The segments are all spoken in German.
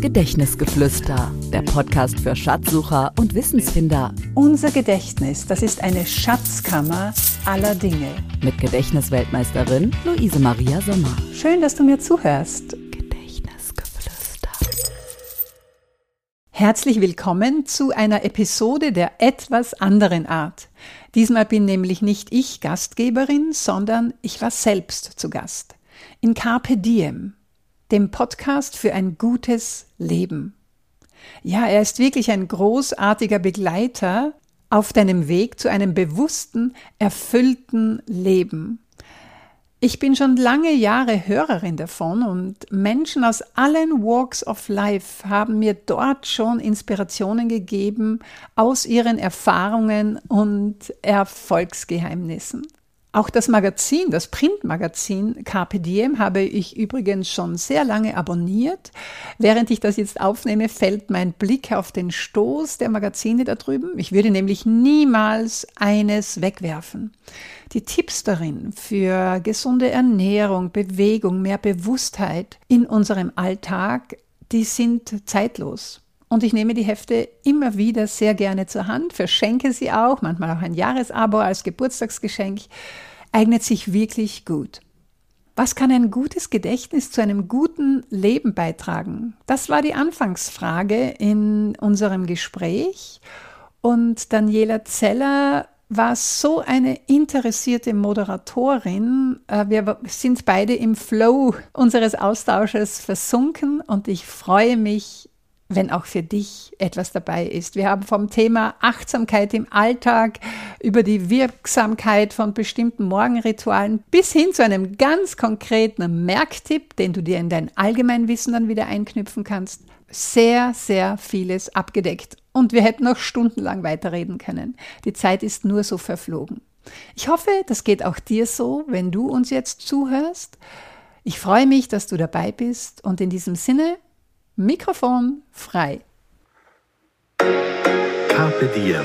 Gedächtnisgeflüster, der Podcast für Schatzsucher und Wissensfinder. Unser Gedächtnis, das ist eine Schatzkammer aller Dinge. Mit Gedächtnisweltmeisterin Luise Maria Sommer. Schön, dass du mir zuhörst. Gedächtnisgeflüster. Herzlich willkommen zu einer Episode der etwas anderen Art. Diesmal bin nämlich nicht ich Gastgeberin, sondern ich war selbst zu Gast. In Carpe Diem, dem Podcast für ein gutes Leben. Ja, er ist wirklich ein großartiger Begleiter auf deinem Weg zu einem bewussten, erfüllten Leben. Ich bin schon lange Jahre Hörerin davon und Menschen aus allen Walks of Life haben mir dort schon Inspirationen gegeben aus ihren Erfahrungen und Erfolgsgeheimnissen. Auch das Magazin, das Printmagazin Carpe Diem habe ich übrigens schon sehr lange abonniert. Während ich das jetzt aufnehme, fällt mein Blick auf den Stoß der Magazine da drüben. Ich würde nämlich niemals eines wegwerfen. Die Tipps darin für gesunde Ernährung, Bewegung, mehr Bewusstheit in unserem Alltag, die sind zeitlos. Und ich nehme die Hefte immer wieder sehr gerne zur Hand, verschenke sie auch, manchmal auch ein Jahresabo als Geburtstagsgeschenk, eignet sich wirklich gut. Was kann ein gutes Gedächtnis zu einem guten Leben beitragen? Das war die Anfangsfrage in unserem Gespräch. Und Daniela Zeller war so eine interessierte Moderatorin. Äh, wir sind beide im Flow unseres Austausches versunken und ich freue mich wenn auch für dich etwas dabei ist. Wir haben vom Thema Achtsamkeit im Alltag über die Wirksamkeit von bestimmten Morgenritualen bis hin zu einem ganz konkreten Merktipp, den du dir in dein Allgemeinwissen dann wieder einknüpfen kannst, sehr, sehr vieles abgedeckt. Und wir hätten noch stundenlang weiterreden können. Die Zeit ist nur so verflogen. Ich hoffe, das geht auch dir so, wenn du uns jetzt zuhörst. Ich freue mich, dass du dabei bist und in diesem Sinne Mikrofon frei. Carpe Diem,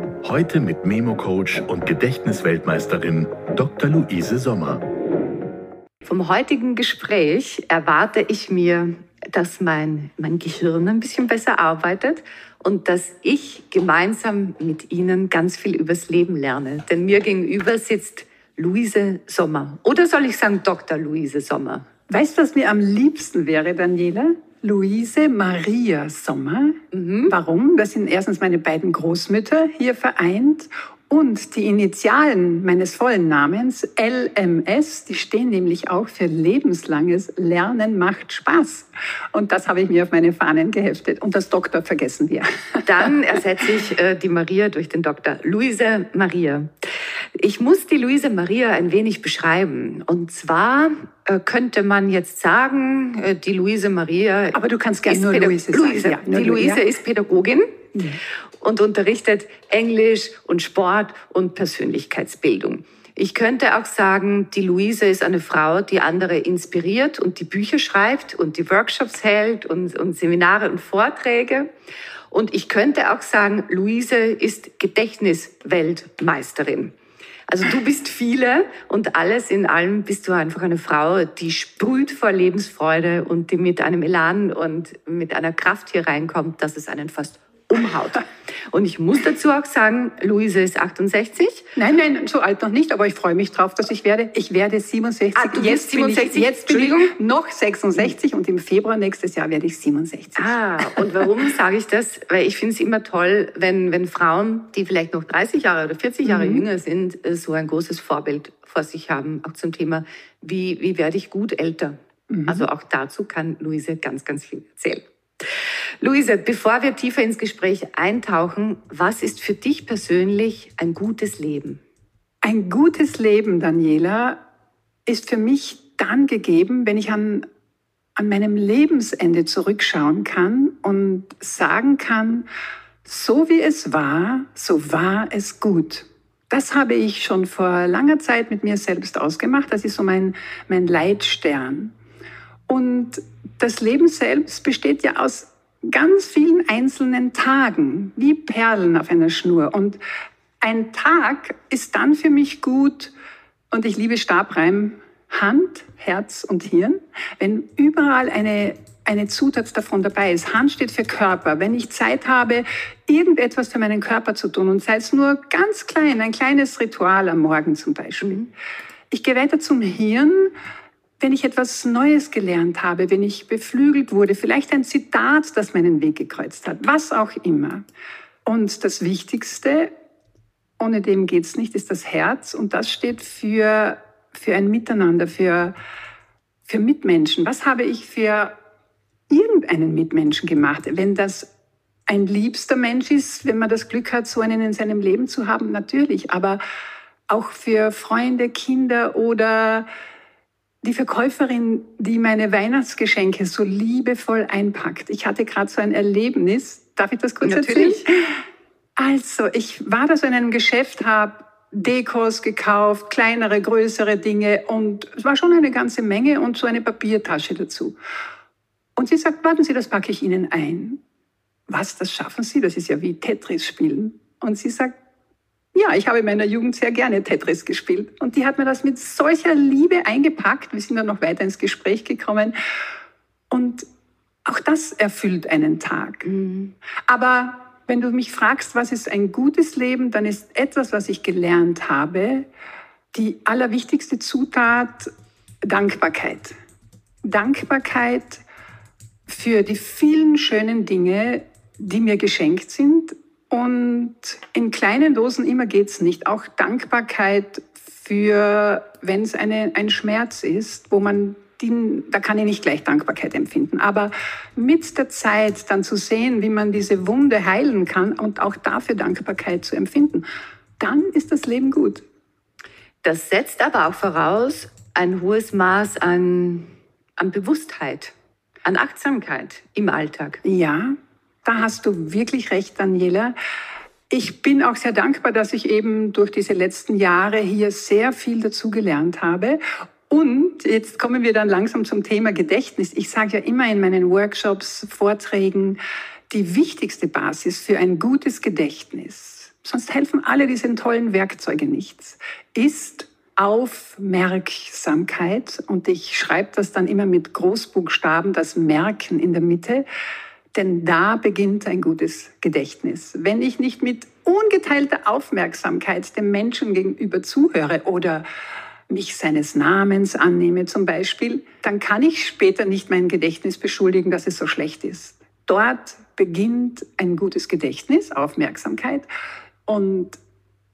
Heute mit Memo-Coach und Gedächtnisweltmeisterin Dr. Luise Sommer. Vom heutigen Gespräch erwarte ich mir, dass mein, mein Gehirn ein bisschen besser arbeitet und dass ich gemeinsam mit Ihnen ganz viel übers Leben lerne. Denn mir gegenüber sitzt Luise Sommer. Oder soll ich sagen Dr. Luise Sommer? Weißt du, was mir am liebsten wäre, Daniela? Luise Maria Sommer. Mhm. Warum? Das sind erstens meine beiden Großmütter hier vereint und die Initialen meines vollen Namens, LMS, die stehen nämlich auch für lebenslanges Lernen macht Spaß. Und das habe ich mir auf meine Fahnen geheftet. Und das Doktor vergessen wir. Dann ersetze ich äh, die Maria durch den Doktor. Luise Maria. Ich muss die Luise Maria ein wenig beschreiben. Und zwar äh, könnte man jetzt sagen, äh, die Luise Maria. Aber du kannst gerne nur Luise sagen. Luise. Ja, die Luise ja. ist Pädagogin. Ja und unterrichtet Englisch und Sport und Persönlichkeitsbildung. Ich könnte auch sagen, die Luise ist eine Frau, die andere inspiriert und die Bücher schreibt und die Workshops hält und, und Seminare und Vorträge. Und ich könnte auch sagen, Luise ist Gedächtnisweltmeisterin. Also du bist viele und alles in allem bist du einfach eine Frau, die sprüht vor Lebensfreude und die mit einem Elan und mit einer Kraft hier reinkommt, dass es einen fast umhaut. Und ich muss dazu auch sagen, Luise ist 68. Nein, nein, so alt noch nicht, aber ich freue mich drauf, dass ich werde. Ich werde 67. Ah, du jetzt 67? Bin ich, jetzt bin ich noch 66 und im Februar nächstes Jahr werde ich 67. Ah, und warum sage ich das? Weil ich finde es immer toll, wenn, wenn Frauen, die vielleicht noch 30 Jahre oder 40 Jahre mhm. jünger sind, äh, so ein großes Vorbild vor sich haben, auch zum Thema, wie, wie werde ich gut älter? Mhm. Also auch dazu kann Luise ganz, ganz viel erzählen. Luise, bevor wir tiefer ins Gespräch eintauchen, was ist für dich persönlich ein gutes Leben? Ein gutes Leben, Daniela, ist für mich dann gegeben, wenn ich an an meinem Lebensende zurückschauen kann und sagen kann, so wie es war, so war es gut. Das habe ich schon vor langer Zeit mit mir selbst ausgemacht. Das ist so mein, mein Leitstern. Und das Leben selbst besteht ja aus ganz vielen einzelnen Tagen, wie Perlen auf einer Schnur. Und ein Tag ist dann für mich gut, und ich liebe Stabreim, Hand, Herz und Hirn, wenn überall eine, eine Zutat davon dabei ist. Hand steht für Körper. Wenn ich Zeit habe, irgendetwas für meinen Körper zu tun und sei es nur ganz klein, ein kleines Ritual am Morgen zum Beispiel. Ich gehe weiter zum Hirn, wenn ich etwas Neues gelernt habe, wenn ich beflügelt wurde, vielleicht ein Zitat, das meinen Weg gekreuzt hat, was auch immer. Und das Wichtigste, ohne dem geht's nicht, ist das Herz und das steht für, für ein Miteinander, für, für Mitmenschen. Was habe ich für irgendeinen Mitmenschen gemacht? Wenn das ein liebster Mensch ist, wenn man das Glück hat, so einen in seinem Leben zu haben, natürlich, aber auch für Freunde, Kinder oder die Verkäuferin, die meine Weihnachtsgeschenke so liebevoll einpackt. Ich hatte gerade so ein Erlebnis. Darf ich das kurz Natürlich. erzählen? Also, ich war da so in einem Geschäft, habe Dekos gekauft, kleinere, größere Dinge und es war schon eine ganze Menge und so eine Papiertasche dazu. Und sie sagt, warten Sie, das packe ich Ihnen ein. Was, das schaffen Sie? Das ist ja wie Tetris spielen. Und sie sagt, ja, ich habe in meiner Jugend sehr gerne Tetris gespielt. Und die hat mir das mit solcher Liebe eingepackt. Wir sind dann noch weiter ins Gespräch gekommen. Und auch das erfüllt einen Tag. Mhm. Aber wenn du mich fragst, was ist ein gutes Leben, dann ist etwas, was ich gelernt habe, die allerwichtigste Zutat Dankbarkeit. Dankbarkeit für die vielen schönen Dinge, die mir geschenkt sind. Und in kleinen Dosen immer geht's nicht. Auch Dankbarkeit für, wenn es ein Schmerz ist, wo man die, da kann ich nicht gleich Dankbarkeit empfinden. Aber mit der Zeit dann zu sehen, wie man diese Wunde heilen kann und auch dafür Dankbarkeit zu empfinden, dann ist das Leben gut. Das setzt aber auch voraus ein hohes Maß an, an Bewusstheit, an Achtsamkeit im Alltag. Ja, da hast du wirklich recht, Daniela. Ich bin auch sehr dankbar, dass ich eben durch diese letzten Jahre hier sehr viel dazugelernt habe. Und jetzt kommen wir dann langsam zum Thema Gedächtnis. Ich sage ja immer in meinen Workshops, Vorträgen, die wichtigste Basis für ein gutes Gedächtnis, sonst helfen alle diese tollen Werkzeuge nichts, ist Aufmerksamkeit. Und ich schreibe das dann immer mit Großbuchstaben, das Merken in der Mitte. Denn da beginnt ein gutes Gedächtnis. Wenn ich nicht mit ungeteilter Aufmerksamkeit dem Menschen gegenüber zuhöre oder mich seines Namens annehme zum Beispiel, dann kann ich später nicht mein Gedächtnis beschuldigen, dass es so schlecht ist. Dort beginnt ein gutes Gedächtnis, Aufmerksamkeit und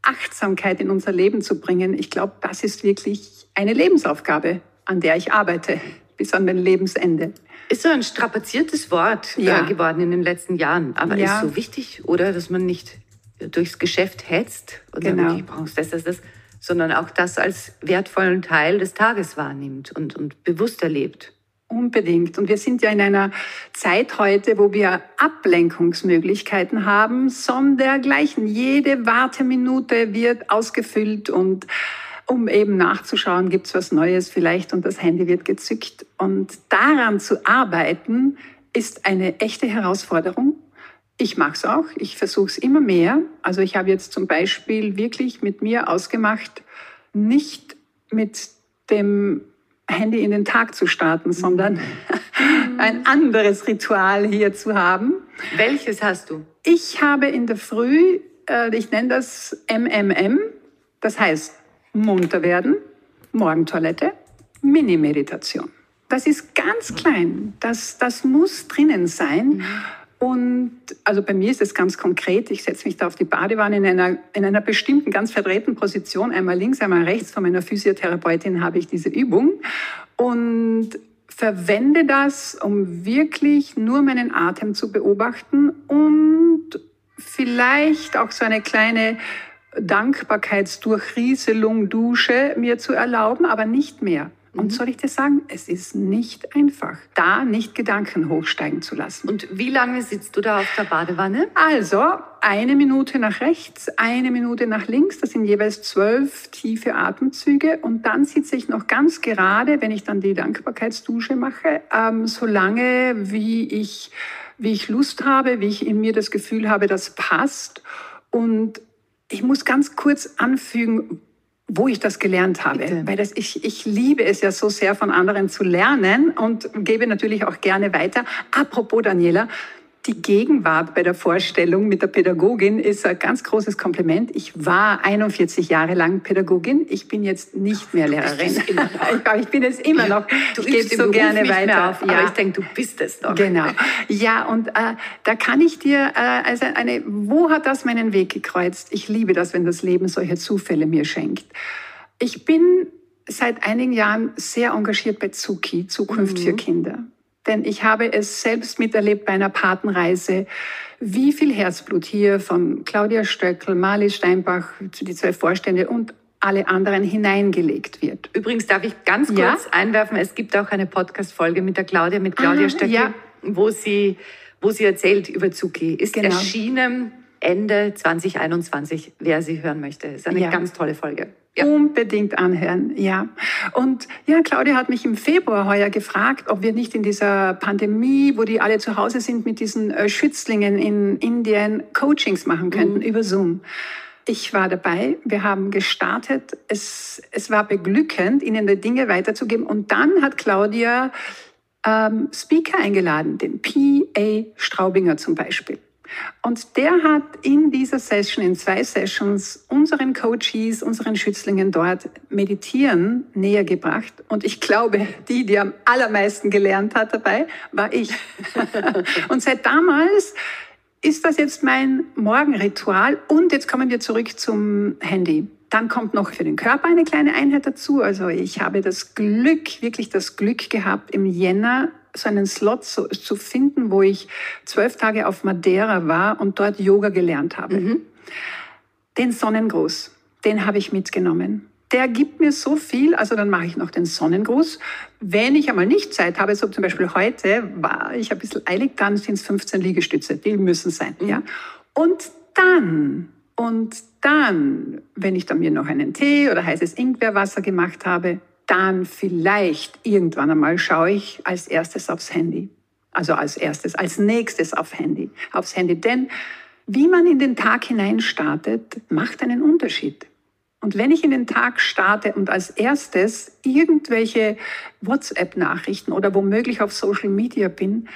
Achtsamkeit in unser Leben zu bringen. Ich glaube, das ist wirklich eine Lebensaufgabe, an der ich arbeite bis an mein Lebensende. Ist so ein strapaziertes Wort äh, Ja. geworden in den letzten Jahren, aber Ja. ist so wichtig, oder? Dass man nicht durchs Geschäft hetzt und Genau. sagt, ich brauche das, das, das, sondern auch das als wertvollen Teil des Tages wahrnimmt und, und bewusst erlebt. Unbedingt. Und wir sind ja in einer Zeit heute, wo wir Ablenkungsmöglichkeiten haben, sondergleichen. Jede Warteminute wird ausgefüllt und um eben nachzuschauen, gibt's was Neues vielleicht und das Handy wird gezückt. Und daran zu arbeiten, ist eine echte Herausforderung. Ich mache es auch, ich versuche es immer mehr. Also ich habe jetzt zum Beispiel wirklich mit mir ausgemacht, nicht mit dem Handy in den Tag zu starten, sondern ein anderes Ritual hier zu haben. Welches hast du? Ich habe in der Früh, äh, ich nenne das MMM, das heißt munter werden, Morgentoilette, Mini-Meditation. Das ist ganz klein, das, das muss drinnen sein. Und also bei mir ist es ganz konkret, ich setze mich da auf die Badewanne in einer, in einer bestimmten, ganz verdrehten Position, einmal links, einmal rechts. Von meiner Physiotherapeutin habe ich diese Übung und verwende das, um wirklich nur meinen Atem zu beobachten und vielleicht auch so eine kleine Dankbarkeitsdurchrieselung, Dusche mir zu erlauben, aber nicht mehr. Und soll ich dir sagen, es ist nicht einfach, da nicht Gedanken hochsteigen zu lassen. Und wie lange sitzt du da auf der Badewanne? Also eine Minute nach rechts, eine Minute nach links. Das sind jeweils zwölf tiefe Atemzüge. Und dann sitze ich noch ganz gerade, wenn ich dann die Dankbarkeitsdusche mache, ähm, so lange, wie ich, wie ich Lust habe, wie ich in mir das Gefühl habe, das passt. Und ich muss ganz kurz anfügen, wo ich das gelernt habe. Bitte. Weil das, ich, ich liebe es ja so sehr, von anderen zu lernen und gebe natürlich auch gerne weiter. Apropos Daniela, die Gegenwart bei der Vorstellung mit der Pädagogin ist ein ganz großes Kompliment. Ich war 41 Jahre lang Pädagogin. Ich bin jetzt nicht mehr Lehrerin. ich bin es immer noch. Du ich gebe so gerne weiter. Auf, ja. Aber ich denke, du bist es doch. Genau. Ja, und äh, da kann ich dir, äh, also eine, wo hat das meinen Weg gekreuzt? Ich liebe das, wenn das Leben solche Zufälle mir schenkt. Ich bin seit einigen Jahren sehr engagiert bei Zuki, Zukunft mhm. für Kinder. Denn ich habe es selbst miterlebt bei einer Patenreise, wie viel Herzblut hier von Claudia Stöckel, Marlies Steinbach, die zwei Vorstände und alle anderen hineingelegt wird. Übrigens darf ich ganz kurz ja? einwerfen, es gibt auch eine Podcast-Folge mit der Claudia, mit Claudia ah, Stöckel, ja. wo, sie, wo sie erzählt über Zuki. Ist genau. erschienen Ende 2021, wer sie hören möchte. Ist eine ja. ganz tolle Folge. Ja. Unbedingt anhören, ja. Und ja, Claudia hat mich im Februar heuer gefragt, ob wir nicht in dieser Pandemie, wo die alle zu Hause sind, mit diesen äh, Schützlingen in Indien Coachings machen könnten mhm. über Zoom. Ich war dabei, wir haben gestartet. Es, es war beglückend, ihnen die Dinge weiterzugeben. Und dann hat Claudia ähm, Speaker eingeladen, den P.A. Straubinger zum Beispiel. Und der hat in dieser Session, in zwei Sessions, unseren Coaches, unseren Schützlingen dort Meditieren näher gebracht. Und ich glaube, die, die am allermeisten gelernt hat dabei, war ich. Und seit damals ist das jetzt mein Morgenritual. Und jetzt kommen wir zurück zum Handy. Dann kommt noch für den Körper eine kleine Einheit dazu. Also ich habe das Glück, wirklich das Glück gehabt, im Jänner so einen Slot zu, zu finden, wo ich zwölf Tage auf Madeira war und dort Yoga gelernt habe. Mhm. Den Sonnengruß, den habe ich mitgenommen. Der gibt mir so viel, also dann mache ich noch den Sonnengruß. Wenn ich einmal nicht Zeit habe, so zum Beispiel heute, war ich ein bisschen eilig, dann sind es 15 Liegestütze, die müssen sein. Mhm. Ja. Und dann, und dann, wenn ich dann mir noch einen Tee oder heißes Ingwerwasser gemacht habe, dann vielleicht irgendwann einmal schaue ich als erstes aufs Handy. Also als erstes, als nächstes auf Handy, aufs Handy. Denn wie man in den Tag hinein startet, macht einen Unterschied. Und wenn ich in den Tag starte und als erstes irgendwelche WhatsApp-Nachrichten oder womöglich auf Social Media bin,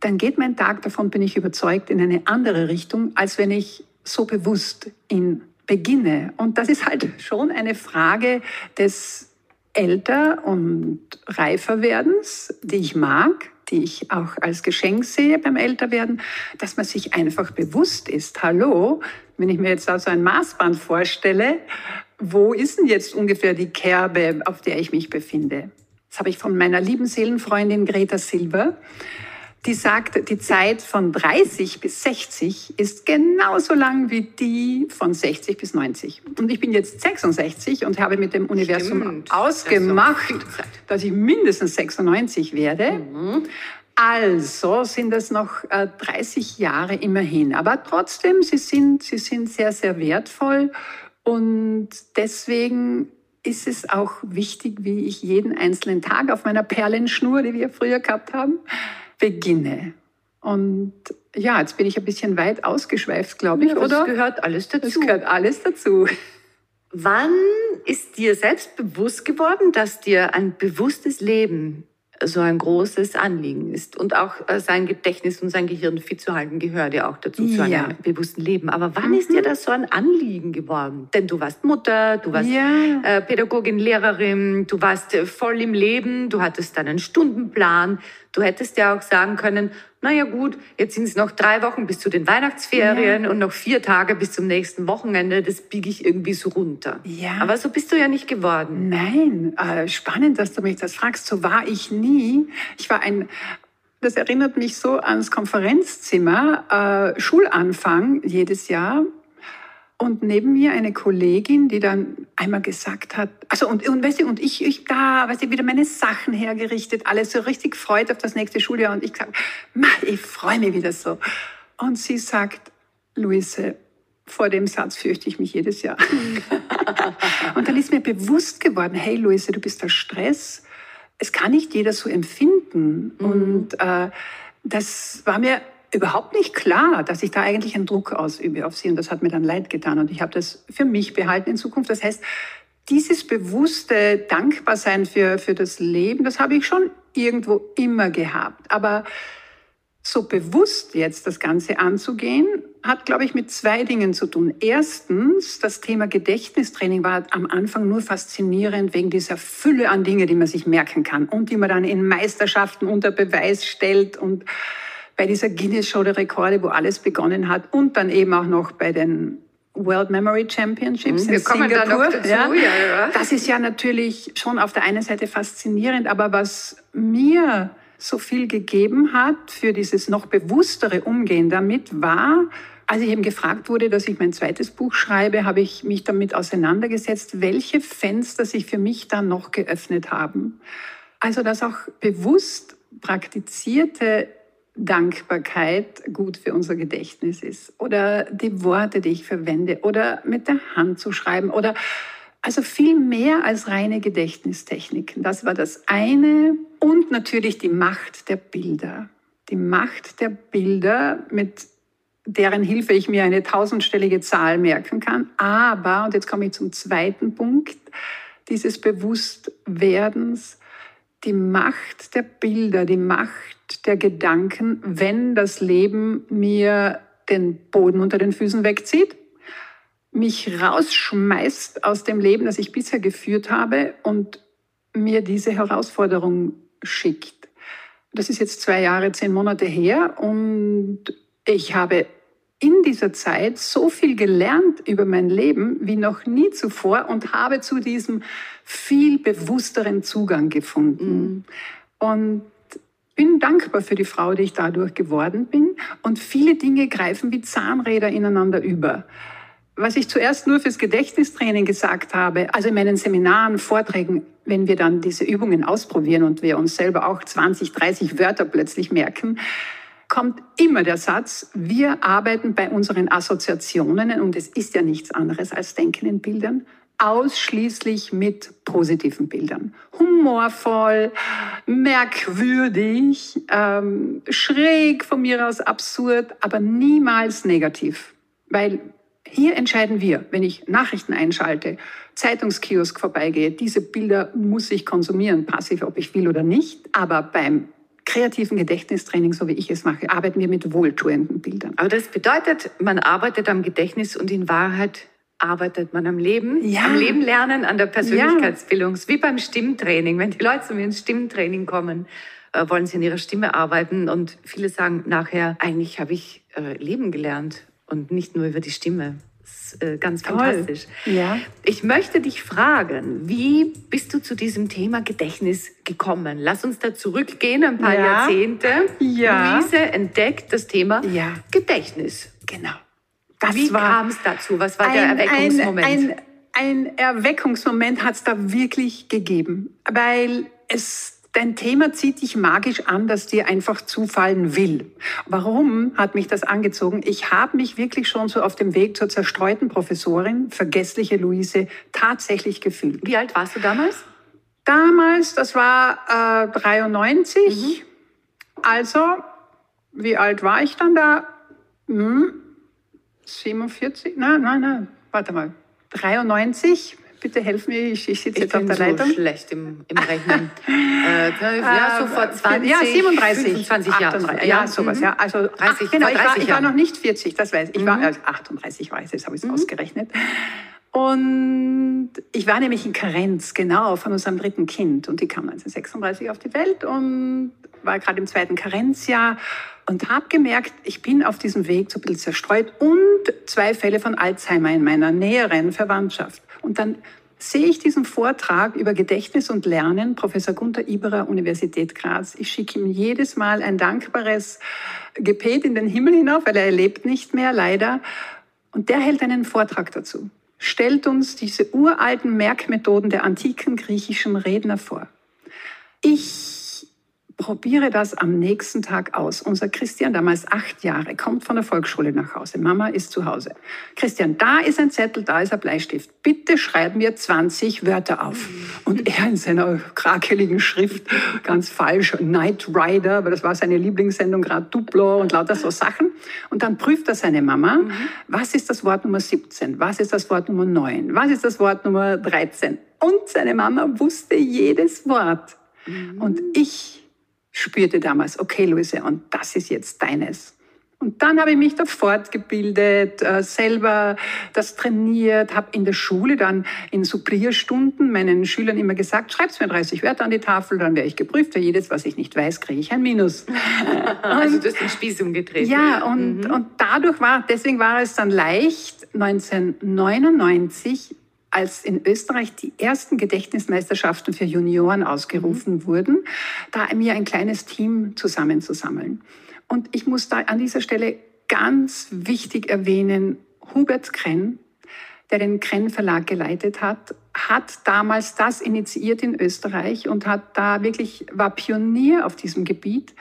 dann geht mein Tag, davon bin ich überzeugt, in eine andere Richtung, als wenn ich so bewusst ihn beginne. Und das ist halt schon eine Frage des älter und reifer werdens, die ich mag, die ich auch als Geschenk sehe beim Älterwerden, dass man sich einfach bewusst ist, hallo, wenn ich mir jetzt also ein Maßband vorstelle, wo ist denn jetzt ungefähr die Kerbe, auf der ich mich befinde? Das habe ich von meiner lieben Seelenfreundin Greta Silber die sagt, die Zeit von 30 bis 60 ist genauso lang wie die von 60 bis 90. Und ich bin jetzt 66 und habe mit dem Universum Stimmt. ausgemacht, das dass ich mindestens 96 werde. Mhm. Also sind es noch 30 äh, Jahre immerhin. Aber trotzdem, sie sind, sie sind sehr, sehr wertvoll. Und deswegen ist es auch wichtig, wie ich jeden einzelnen Tag auf meiner Perlenschnur, die wir früher gehabt haben, beginne. Und ja, jetzt bin ich ein bisschen weit ausgeschweift, glaube ich, ja, oder? Das gehört alles dazu. Das gehört alles dazu. Wann ist dir selbst bewusst geworden, dass dir ein bewusstes Leben so ein großes Anliegen ist. Und auch äh, sein Gedächtnis und sein Gehirn fit zu halten, gehört ja auch dazu, ja. zu einem bewussten Leben. Aber wann mhm. ist dir das so ein Anliegen geworden? Denn du warst Mutter, du warst ja. äh, Pädagogin, Lehrerin, du warst äh, voll im Leben, du hattest deinen Stundenplan. Du hättest ja auch sagen können, naja gut, jetzt sind es noch drei Wochen bis zu den Weihnachtsferien ja. und noch vier Tage bis zum nächsten Wochenende, das biege ich irgendwie so runter. Ja. Aber so bist du ja nicht geworden. Nein, äh, spannend, dass du mich das fragst. So war ich nie. Ich war ein, das erinnert mich so ans Konferenzzimmer, äh, Schulanfang jedes Jahr. Und neben mir eine Kollegin, die dann einmal gesagt hat, also und, und, weißt du, und ich, ich da, weißt du, wieder meine Sachen hergerichtet, alles so richtig freut auf das nächste Schuljahr und ich gesagt, ich freue mich wieder so. Und sie sagt, Luise, vor dem Satz fürchte ich mich jedes Jahr. und dann ist mir bewusst geworden, hey Luise, du bist der Stress. Es kann nicht jeder so empfinden. Mhm. Und äh, das war mir überhaupt nicht klar, dass ich da eigentlich einen Druck ausübe auf sie und das hat mir dann leid getan und ich habe das für mich behalten in Zukunft. Das heißt, dieses bewusste Dankbarsein für, für das Leben, das habe ich schon irgendwo immer gehabt. Aber so bewusst jetzt das Ganze anzugehen, hat, glaube ich, mit zwei Dingen zu tun. Erstens, das Thema Gedächtnistraining war am Anfang nur faszinierend wegen dieser Fülle an Dingen, die man sich merken kann und die man dann in Meisterschaften unter Beweis stellt und bei dieser Guinness Show der Rekorde, wo alles begonnen hat und dann eben auch noch bei den World Memory Championships Wir in kommen Singapur. da noch dazu, ja. ja, ja. Das ist ja natürlich schon auf der einen Seite faszinierend, aber was mir so viel gegeben hat für dieses noch bewusstere Umgehen damit war, als ich eben gefragt wurde, dass ich mein zweites Buch schreibe, habe ich mich damit auseinandergesetzt, welche Fenster sich für mich dann noch geöffnet haben. Also dass auch bewusst praktizierte Dankbarkeit gut für unser Gedächtnis ist oder die Worte, die ich verwende oder mit der Hand zu schreiben oder also viel mehr als reine Gedächtnistechniken. Das war das eine und natürlich die Macht der Bilder. Die Macht der Bilder, mit deren Hilfe ich mir eine tausendstellige Zahl merken kann. Aber, und jetzt komme ich zum zweiten Punkt, dieses Bewusstwerdens, die Macht der Bilder, die Macht der Gedanken, wenn das Leben mir den Boden unter den Füßen wegzieht, mich rausschmeißt aus dem Leben, das ich bisher geführt habe und mir diese Herausforderung schickt. Das ist jetzt zwei Jahre, zehn Monate her und ich habe in dieser Zeit so viel gelernt über mein Leben wie noch nie zuvor und habe zu diesem viel bewussteren Zugang gefunden. Mhm. Und bin dankbar für die Frau, die ich dadurch geworden bin. Und viele Dinge greifen wie Zahnräder ineinander über. Was ich zuerst nur fürs Gedächtnistraining gesagt habe, also in meinen Seminaren, Vorträgen, wenn wir dann diese Übungen ausprobieren und wir uns selber auch 20, 30 Wörter plötzlich merken, kommt immer der Satz, wir arbeiten bei unseren Assoziationen, und es ist ja nichts anderes als Denken in Bildern, ausschließlich mit positiven Bildern. Humorvoll, merkwürdig, ähm, schräg von mir aus absurd, aber niemals negativ. Weil hier entscheiden wir, wenn ich Nachrichten einschalte, Zeitungskiosk vorbeigehe, diese Bilder muss ich konsumieren, passiv, ob ich will oder nicht. Aber beim kreativen Gedächtnistraining, so wie ich es mache, arbeiten wir mit wohltuenden Bildern. Aber das bedeutet, man arbeitet am Gedächtnis und in Wahrheit arbeitet man am Leben, Ja. am Leben lernen, an der Persönlichkeitsbildung. Wie beim Stimmtraining. Wenn die Leute zu mir ins Stimmtraining kommen, äh, wollen sie an ihrer Stimme arbeiten und viele sagen nachher, eigentlich habe ich äh, Leben gelernt und nicht nur über die Stimme. Das ist äh, ganz Toll. fantastisch. Ja. Ich möchte dich fragen, wie bist du zu diesem Thema Gedächtnis gekommen? Lass uns da zurückgehen, ein paar Ja. Jahrzehnte. Ja. Luise entdeckt das Thema Ja. Gedächtnis. Genau. Das Wie kam es dazu? Was war der ein, Erweckungsmoment? Ein, ein, ein Erweckungsmoment hat es da wirklich gegeben, weil es dein Thema zieht dich magisch an, das dir einfach zufallen will. Warum hat mich das angezogen? Ich habe mich wirklich schon so auf dem Weg zur zerstreuten Professorin, vergessliche Luise, tatsächlich gefühlt. Wie alt warst du damals? Damals, das war äh, 93. Also, wie alt war ich dann da? Hm, 47? Nein, nein, nein. Warte mal. 93? Bitte helf mir, ich, ich sitze jetzt auf bin der so Leitung. schlecht im, im Rechnen. äh, ja, so vor 20, ja, 37, 25 Jahren. 38, ja, sowas, ja. Also 30, ach, genau, ich, war, 30 ich war noch nicht 40, das weiß ich. Ich war also 38 war ich, jetzt habe ich es ausgerechnet. Und ich war nämlich in Karenz, genau, von unserem dritten Kind. Und die kam 1936 auf die Welt und war gerade im zweiten Karenzjahr und habe gemerkt, ich bin auf diesem Weg so ein bisschen zerstreut und zwei Fälle von Alzheimer in meiner näheren Verwandtschaft. Und dann sehe ich diesen Vortrag über Gedächtnis und Lernen, Professor Gunther Iberer, Universität Graz. Ich schicke ihm jedes Mal ein dankbares Gebet in den Himmel hinauf, weil er lebt nicht mehr, leider. Und der hält einen Vortrag dazu, stellt uns diese uralten Merkmethoden der antiken griechischen Redner vor. Ich probiere das am nächsten Tag aus. Unser Christian, damals acht Jahre, kommt von der Volksschule nach Hause. Mama ist zu Hause. Christian, da ist ein Zettel, da ist ein Bleistift. Bitte schreib mir 20 Wörter auf. Und er in seiner krakeligen Schrift, ganz falsch, Knight Rider, weil das war seine Lieblingssendung, gerade Duplo und lauter so Sachen. Und dann prüft er seine Mama, was ist das Wort Nummer 17? Was ist das Wort Nummer 9? Was ist das Wort Nummer 13? Und seine Mama wusste jedes Wort. Und ich spürte damals, okay, Luise, und das ist jetzt deines. Und dann habe ich mich da fortgebildet, äh, selber das trainiert, habe in der Schule dann in Supplierstunden meinen Schülern immer gesagt, schreib's mir 30 Wörter an die Tafel, dann werde ich geprüft. Für jedes, was ich nicht weiß, kriege ich ein Minus. also du hast den Spieß umgedreht. Ja, und, mhm. und dadurch war, deswegen war es dann leicht, 1999 als in Österreich die ersten Gedächtnismeisterschaften für Junioren ausgerufen mhm. wurden, da mir ein kleines Team zusammenzusammeln. Und ich muss da an dieser Stelle ganz wichtig erwähnen, Hubert Krenn, der den Krenn Verlag geleitet hat, hat damals das initiiert in Österreich und hat da wirklich, war Pionier auf diesem Gebiet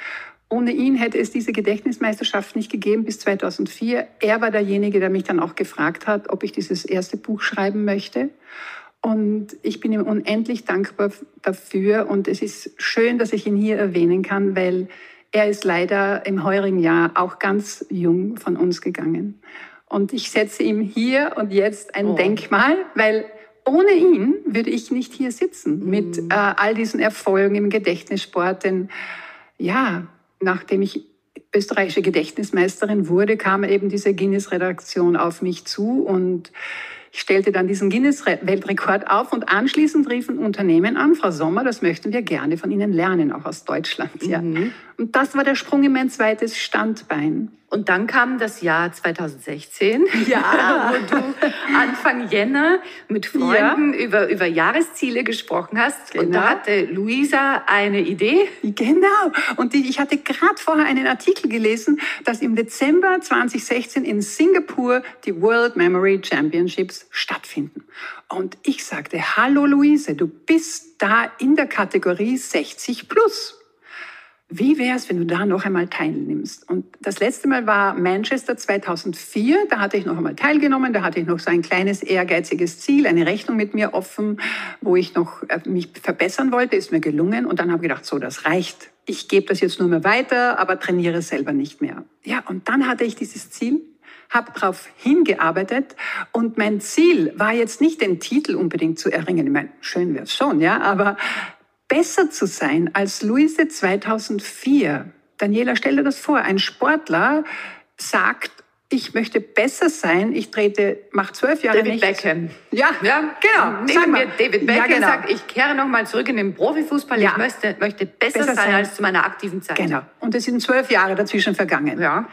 ohne ihn hätte es diese Gedächtnismeisterschaft nicht gegeben bis 2004. Er war derjenige, der mich dann auch gefragt hat, ob ich dieses erste Buch schreiben möchte. Und ich bin ihm unendlich dankbar dafür. Und es ist schön, dass ich ihn hier erwähnen kann, weil er ist leider im heurigen Jahr auch ganz jung von uns gegangen. Und ich setze ihm hier und jetzt ein oh. Denkmal, weil ohne ihn würde ich nicht hier sitzen mit mhm. äh, all diesen Erfolgen im Gedächtnissport. Denn ja, nachdem ich österreichische Gedächtnismeisterin wurde, kam eben diese Guinness-Redaktion auf mich zu und stellte dann diesen Guinness-Weltrekord auf und anschließend riefen Unternehmen an, Frau Sommer, das möchten wir gerne von Ihnen lernen, auch aus Deutschland. Ja. Mhm. Und das war der Sprung in mein zweites Standbein. Und dann kam das Jahr 2016, ja. wo du Anfang Jänner mit Freunden ja. über, über Jahresziele gesprochen hast. Genau. Und da genau. hatte Luisa eine Idee. Genau. Und die, ich hatte gerade vorher einen Artikel gelesen, dass im Dezember 2016 in Singapur die World Memory Championships stattfinden. Und ich sagte, hallo Luise, du bist da in der Kategorie 60 plus. Wie wäre es, wenn du da noch einmal teilnimmst? Und das letzte Mal war Manchester 2004. Da hatte ich noch einmal teilgenommen. Da hatte ich noch so ein kleines ehrgeiziges Ziel, eine Rechnung mit mir offen, wo ich noch äh, mich verbessern wollte. Ist mir gelungen. Und dann habe ich gedacht, so, das reicht. Ich gebe das jetzt nur mehr weiter, aber trainiere selber nicht mehr. Ja, und dann hatte ich dieses Ziel habe darauf hingearbeitet und mein Ziel war jetzt nicht den Titel unbedingt zu erringen. Ich meine, schön wäre es schon, ja, aber besser zu sein als Luise 2004. Daniela, stell dir das vor, ein Sportler sagt, ich möchte besser sein, ich trete, mach zwölf Jahre David nicht. Beckham. Ja, ja genau. Nehmen wir David Beckham ja, genau. sagt, ich kehre nochmal zurück in den Profifußball, ja. ich möchte, möchte besser, besser sein, sein, als zu meiner aktiven Zeit. Genau. Und es sind zwölf Jahre dazwischen vergangen. Ja.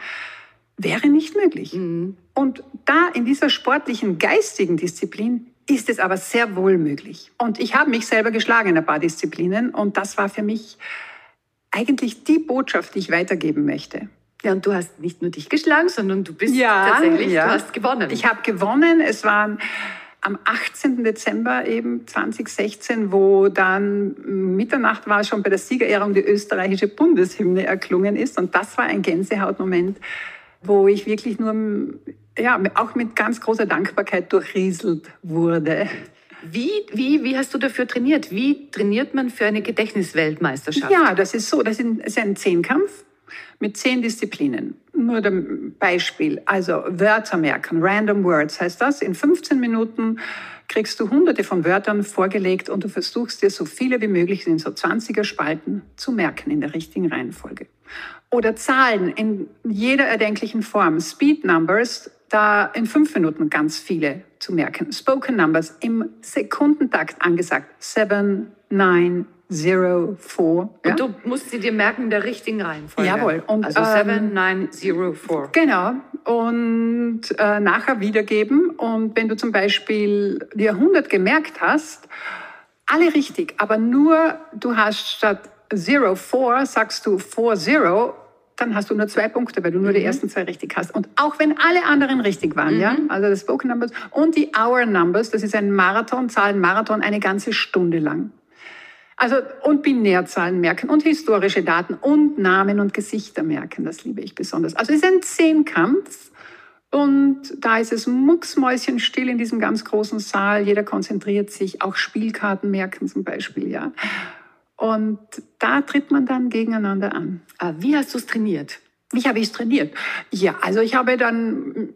Wäre nicht möglich. Mhm. Und da in dieser sportlichen, geistigen Disziplin ist es aber sehr wohl möglich. Und ich habe mich selber geschlagen in ein paar Disziplinen und das war für mich eigentlich die Botschaft, die ich weitergeben möchte. Ja, und du hast nicht nur dich geschlagen, sondern du bist ja, tatsächlich, ja. du hast gewonnen. Ich habe gewonnen. Es waren am 18. Dezember eben 2016, wo dann Mitternacht war schon bei der Siegerehrung die österreichische Bundeshymne erklungen ist. Und das war ein Gänsehautmoment, wo ich wirklich nur ja, auch mit ganz großer Dankbarkeit durchrieselt wurde. Wie, wie, wie hast du dafür trainiert? Wie trainiert man für eine Gedächtnisweltmeisterschaft? Ja, das ist so. Das ist ein Zehnkampf mit zehn Disziplinen. Nur ein Beispiel. Also Wörter merken, Random Words heißt das. In 15 Minuten kriegst du hunderte von Wörtern vorgelegt und du versuchst dir so viele wie möglich in so 20er Spalten zu merken in der richtigen Reihenfolge. Oder Zahlen in jeder erdenklichen Form. Speed Numbers da in fünf Minuten ganz viele zu merken. Spoken Numbers im Sekundentakt angesagt. Seven, nine, zero, four. Ja? Und du musst sie dir merken in der richtigen Reihenfolge. Jawohl. Und, also seven, nine, zero, four. Genau. Und äh, nachher wiedergeben. Und wenn du zum Beispiel dir 100 gemerkt hast, alle richtig, aber nur du hast statt zero, four sagst du four, zero dann hast du nur zwei Punkte, weil du nur die ersten zwei richtig hast. Und auch wenn alle anderen richtig waren, ja, also das Spoken Numbers und die Hour Numbers, das ist ein Marathon, Zahlenmarathon, eine ganze Stunde lang. Also und Binärzahlen merken und historische Daten und Namen und Gesichter merken, das liebe ich besonders. Also es ist ein Zehnkampf und da ist es mucksmäuschenstill in diesem ganz großen Saal. Jeder konzentriert sich, auch Spielkarten merken zum Beispiel, ja. Und da tritt man dann gegeneinander an. Ah, Wie hast du es trainiert? Wie habe ich es trainiert? Ja, also ich habe dann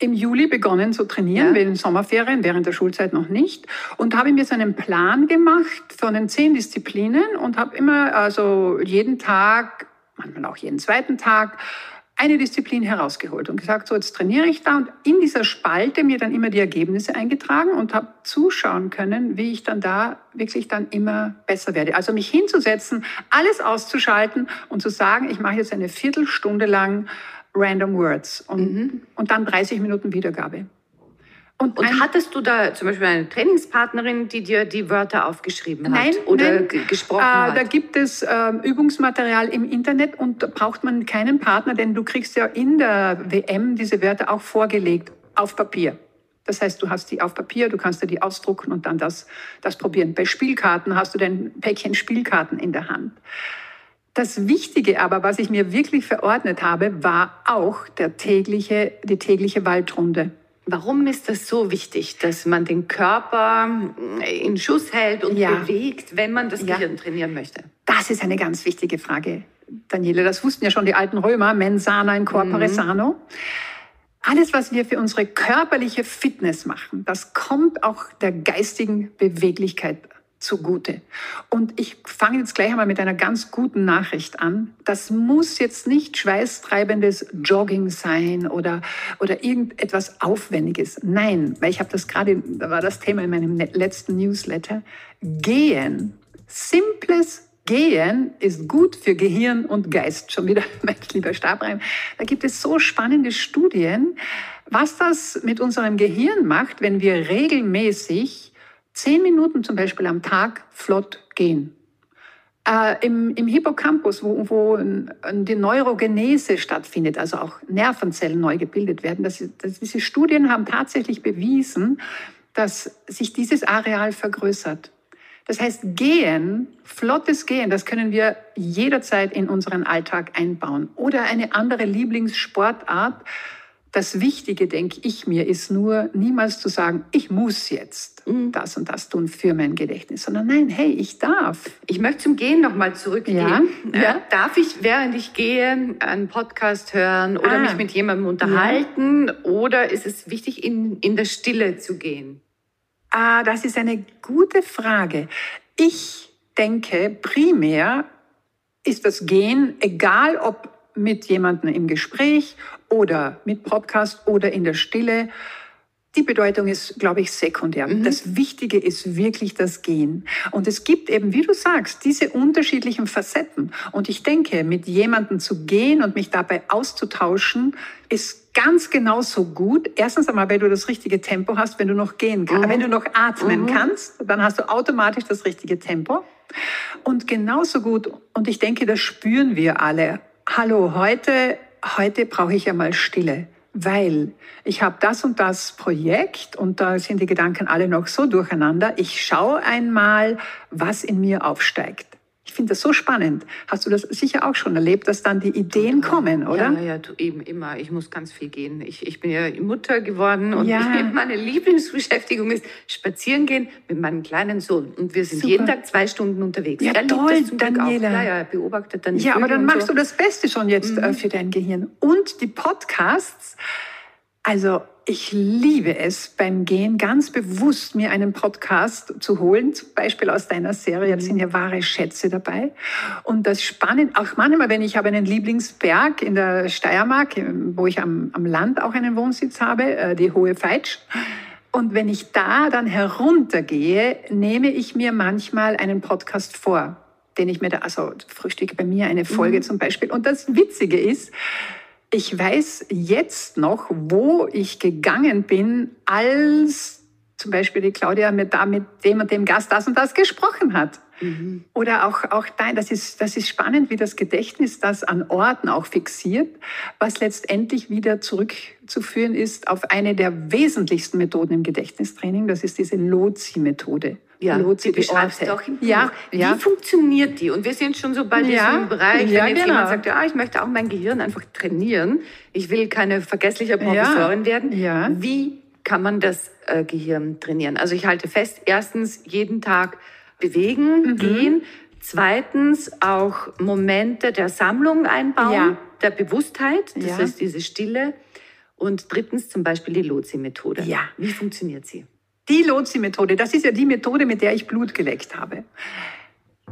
im Juli begonnen zu trainieren, Ja. während Sommerferien, während der Schulzeit noch nicht. Und habe mir so einen Plan gemacht von den zehn Disziplinen und habe immer, also jeden Tag, manchmal auch jeden zweiten Tag, eine Disziplin herausgeholt und gesagt, so jetzt trainiere ich da und in dieser Spalte mir dann immer die Ergebnisse eingetragen und habe zuschauen können, wie ich dann da wirklich dann immer besser werde. Also mich hinzusetzen, alles auszuschalten und zu sagen, ich mache jetzt eine Viertelstunde lang Random Words und, und dann 30 Minuten Wiedergabe. Und ein- hattest du da zum Beispiel eine Trainingspartnerin, die dir die Wörter aufgeschrieben hat Nein, oder nein. ge- gesprochen Äh, hat? Da gibt es ähm, Übungsmaterial im Internet und da braucht man keinen Partner, denn du kriegst ja in der WM diese Wörter auch vorgelegt auf Papier. Das heißt, du hast die auf Papier, du kannst dir die ausdrucken und dann das, das probieren. Bei Spielkarten hast du dein Päckchen Spielkarten in der Hand. Das Wichtige aber, was ich mir wirklich verordnet habe, war auch der tägliche, die tägliche Waldrunde. Warum ist das so wichtig, dass man den Körper in Schuss hält und Ja. bewegt, wenn man das Ja. Gehirn trainieren möchte? Das ist eine ganz wichtige Frage, Daniele. Das wussten ja schon die alten Römer, mens sana in corpore sano. Alles, was wir für unsere körperliche Fitness machen, das kommt auch der geistigen Beweglichkeit zugute. Und ich fange jetzt gleich einmal mit einer ganz guten Nachricht an. Das muss jetzt nicht schweißtreibendes Jogging sein oder, oder irgendetwas Aufwendiges. Nein, weil ich habe das gerade, da war das Thema in meinem ne- letzten Newsletter. Gehen, simples Gehen ist gut für Gehirn und Geist. Schon wieder, mein lieber Stabreim. Da gibt es so spannende Studien, was das mit unserem Gehirn macht, wenn wir regelmäßig zehn Minuten zum Beispiel am Tag flott gehen. Äh, im, Im Hippocampus, wo, wo die Neurogenese stattfindet, also auch Nervenzellen neu gebildet werden, das, das, diese Studien haben tatsächlich bewiesen, dass sich dieses Areal vergrößert. Das heißt, Gehen, flottes Gehen, das können wir jederzeit in unseren Alltag einbauen. Oder eine andere Lieblingssportart. Das Wichtige, denke ich mir, ist nur niemals zu sagen, ich muss jetzt das und das tun für mein Gedächtnis, sondern nein, hey, ich darf. Ich möchte zum Gehen nochmal zurückgehen. Ja, Äh, ja. Darf ich, während ich gehe, einen Podcast hören oder Ah. mich mit jemandem unterhalten? Oder ist es wichtig, in, in der Stille zu gehen? Ah, das ist eine gute Frage. Ich denke, primär ist das Gehen, egal ob mit jemandem im Gespräch oder mit Podcast oder in der Stille, die Bedeutung ist, glaube ich, sekundär. Das Wichtige ist wirklich das Gehen. Und es gibt eben, wie du sagst, diese unterschiedlichen Facetten. Und ich denke, mit jemandem zu gehen und mich dabei auszutauschen, ist ganz genauso gut. Erstens einmal, weil du das richtige Tempo hast, wenn du noch gehen kannst. Wenn du noch atmen kannst, dann hast du automatisch das richtige Tempo. Und genauso gut, und ich denke, das spüren wir alle. Hallo, heute, heute brauche ich ja mal Stille weil ich habe das und das Projekt und da sind die Gedanken alle noch so durcheinander. Ich schaue einmal, was in mir aufsteigt. Ich finde das so spannend. Hast du das sicher auch schon erlebt, dass dann die Ideen kommen, oder? Ja, ja, du, eben immer. Ich muss ganz viel gehen. Ich, ich bin ja Mutter geworden und Ja. ich, meine Lieblingsbeschäftigung ist spazieren gehen mit meinem kleinen Sohn. Und wir sind Super. jeden Tag zwei Stunden unterwegs. Ja, er toll, Daniela. Ja, ja, beobachtet dann Ja, aber Vögel dann und machst so. du das Beste schon jetzt äh, für dein Gehirn. Und die Podcasts. Also ich liebe es beim Gehen ganz bewusst, mir einen Podcast zu holen, zum Beispiel aus deiner Serie. Da sind ja wahre Schätze dabei. Und das spannend, auch manchmal, wenn ich habe einen Lieblingsberg in der Steiermark, wo ich am, am Land auch einen Wohnsitz habe, äh, die Hohe Feitsch. Und wenn ich da dann heruntergehe, nehme ich mir manchmal einen Podcast vor, den ich mir da, also frühstücke bei mir eine Folge zum Beispiel. Und das Witzige ist, ich weiß jetzt noch, wo ich gegangen bin, als zum Beispiel die Claudia mit, da mit dem und dem Gast das und das gesprochen hat. Mhm. Oder auch, auch dein, das ist, das ist spannend, wie das Gedächtnis das an Orten auch fixiert, was letztendlich wieder zurückzuführen ist auf eine der wesentlichsten Methoden im Gedächtnistraining. Das ist diese Lozi-Methode. Ja, Lozi sie beschreibt es auch im Buch. Ja, Wie ja. funktioniert die? Und wir sind schon so bei Ja, diesem Bereich, ja, wenn jetzt genau. jemand sagt, ja, ich möchte auch mein Gehirn einfach trainieren, ich will keine vergessliche Professorin werden. ja. Wie kann man das äh, Gehirn trainieren? Also ich halte fest, erstens jeden Tag bewegen, Mhm. gehen. Zweitens auch Momente der Sammlung einbauen, Ja. der Bewusstheit, das Ja. heißt diese Stille. Und drittens zum Beispiel die Lozi-Methode. Ja. Wie funktioniert sie? Die Lozi-Methode, das ist ja die Methode, mit der ich Blut geleckt habe.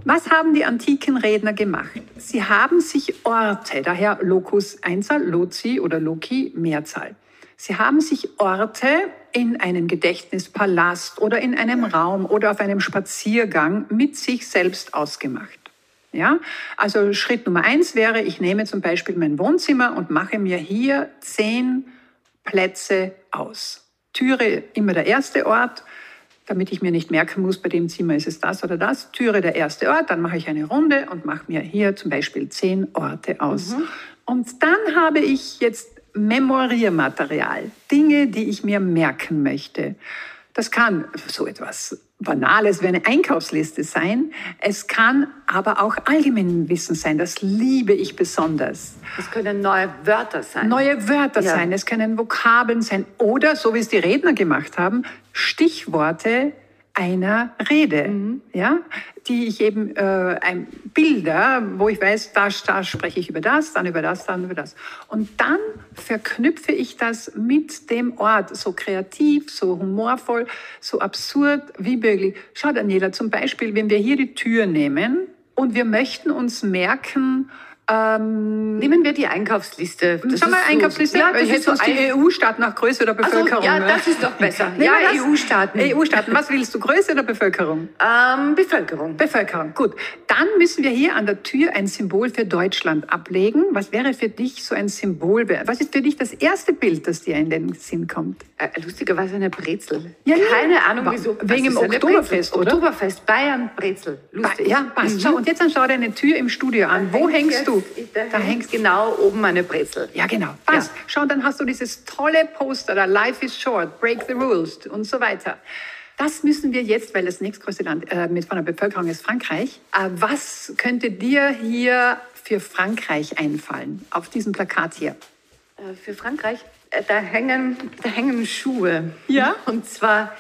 Was haben die antiken Redner gemacht? Sie haben sich Orte, daher Locus Einzahl, Loci oder Loci Mehrzahl. Sie haben sich Orte in einem Gedächtnispalast oder in einem Raum oder auf einem Spaziergang mit sich selbst ausgemacht. Ja, also Schritt Nummer eins wäre, ich nehme zum Beispiel mein Wohnzimmer und mache mir hier zehn Plätze aus. Türe immer der erste Ort, damit ich mir nicht merken muss, bei dem Zimmer ist es das oder das. Türe der erste Ort, dann mache ich eine Runde und mache mir hier zum Beispiel zehn Orte aus. Und dann habe ich jetzt Memoriermaterial, Dinge, die ich mir merken möchte. Das kann so etwas Banales wie eine Einkaufsliste sein. Es kann aber auch Allgemeinwissen sein. Das liebe ich besonders. Das können neue Wörter sein. Neue Wörter Ja. sein, es können Vokabeln sein oder, so wie es die Redner gemacht haben, Stichworte einer Rede, Mhm. ja, die ich eben äh, ein Bilder, wo ich weiß, da, da spreche ich über das, dann über das, dann über das. Und dann verknüpfe ich das mit dem Ort, so kreativ, so humorvoll, so absurd wie möglich. Schau, Daniela, zum Beispiel, wenn wir hier die Tür nehmen und wir möchten uns merken, ähm, Nehmen wir die Einkaufsliste. Das Sag mal, Einkaufsliste. Ja, das ist so uns die EU-Staaten nach Größe oder Ach so, Bevölkerung. ja, ne? das ist doch besser. Ja? EU-Staaten. EU-Staaten. Was willst du, Größe oder Bevölkerung? ähm, Bevölkerung. Bevölkerung. Gut. Dann müssen wir hier an der Tür ein Symbol für Deutschland ablegen. Was wäre für dich so ein Symbol? Was ist für dich das erste Bild, das dir in den Sinn kommt? Äh, lustigerweise eine Brezel. Ja, ja. Keine Ahnung Wa- wieso. wegen dem Oktoberfest, oder? Oktoberfest, Bayern, Brezel. Lustig. Ja, passt. Mhm. Schau, und jetzt dann schau dir eine Tür im Studio an. Wo hängt hängst jetzt- du? Da, hängt genau oben eine Brezel. Ja, genau. Passt. Schau, dann hast du dieses tolle Poster da, Life is short, break the rules und so weiter. Das müssen wir jetzt, weil das nächstgrößte Land äh, mit von der Bevölkerung ist Frankreich. Äh, was könnte dir hier für Frankreich einfallen auf diesem Plakat hier? Äh, Für Frankreich, äh, da hängen, da hängen Schuhe. Ja? Und zwar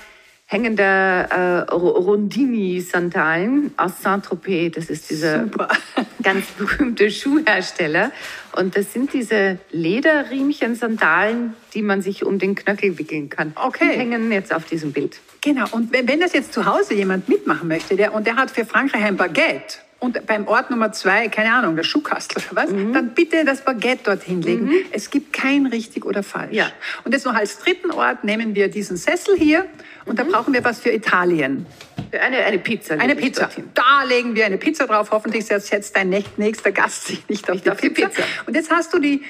hängen da äh, Ro- Rondini-Sandalen aus Saint-Tropez. Das ist dieser ganz berühmte Schuhhersteller. Und das sind diese Lederriemchen-Sandalen, die man sich um den Knöchel wickeln kann. Okay. Die hängen jetzt auf diesem Bild. Genau. Und wenn, wenn das jetzt zu Hause jemand mitmachen möchte, der, und der hat für Frankreich ein Baguette und beim Ort Nummer zwei, keine Ahnung, der Schuhkastel oder was, Mhm. dann bitte das Baguette dort hinlegen. Es gibt kein richtig oder falsch. Ja. Und jetzt noch als dritten Ort nehmen wir diesen Sessel hier und Mhm. da brauchen wir was für Italien. Eine, eine Pizza. Eine Pizza. Da legen wir eine Pizza drauf. Hoffentlich setzt jetzt dein näch- nächster Gast sich nicht auf, die, auf die Pizza. Pizza. Und jetzt hast du die,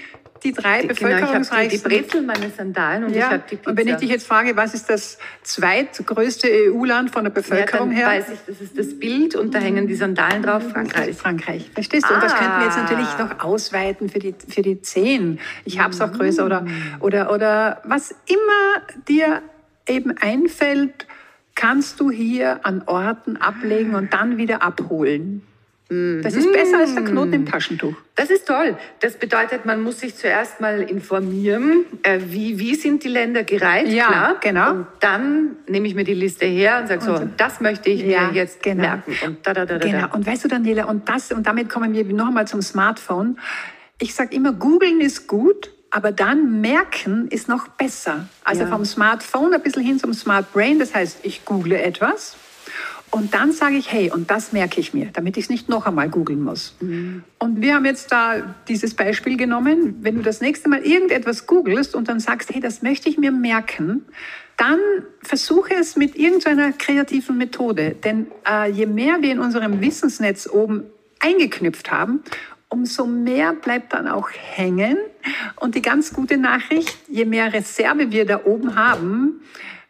die drei Genau, ich habe die, die bevölkerungsreichsten... Brezel, meine Sandalen und ich ja. habe die Pizza. Und wenn ich dich jetzt frage, was ist das zweitgrößte EU-Land von der ja, Bevölkerung dann her? weiß ich, das ist das Bild und da hängen die Sandalen drauf, Frankreich. Frankreich. Verstehst du? Und das könnten wir jetzt Ah. natürlich noch ausweiten für die, für die zehn. Ich habe es auch größer oder, oder, oder was immer dir eben einfällt, kannst du hier an Orten ablegen und dann wieder abholen. Das ist besser als der Knoten im Taschentuch. Das ist toll. Das bedeutet, man muss sich zuerst mal informieren, äh, wie, wie sind die Länder gereiht, Ja, klar. genau. Und dann nehme ich mir die Liste her und sage so, Und- das möchte ich Ja, mir jetzt genau. merken. Und da, da, da, Genau. Und weißt du, Daniela, und das, und damit kommen wir noch einmal zum Smartphone. Ich sage immer, googeln ist gut, aber dann merken ist noch besser. Also Ja. vom Smartphone ein bisschen hin zum Smart Brain. Das heißt, ich google etwas und dann sage ich, hey, und das merke ich mir, damit ich es nicht noch einmal googeln muss. Und wir haben jetzt da dieses Beispiel genommen. Wenn du das nächste Mal irgendetwas googelst und dann sagst, hey, das möchte ich mir merken, dann versuche es mit irgendeiner kreativen Methode. Denn äh, je mehr wir in unserem Wissensnetz oben eingeknüpft haben, umso mehr bleibt dann auch hängen. Und die ganz gute Nachricht, je mehr Reserve wir da oben haben,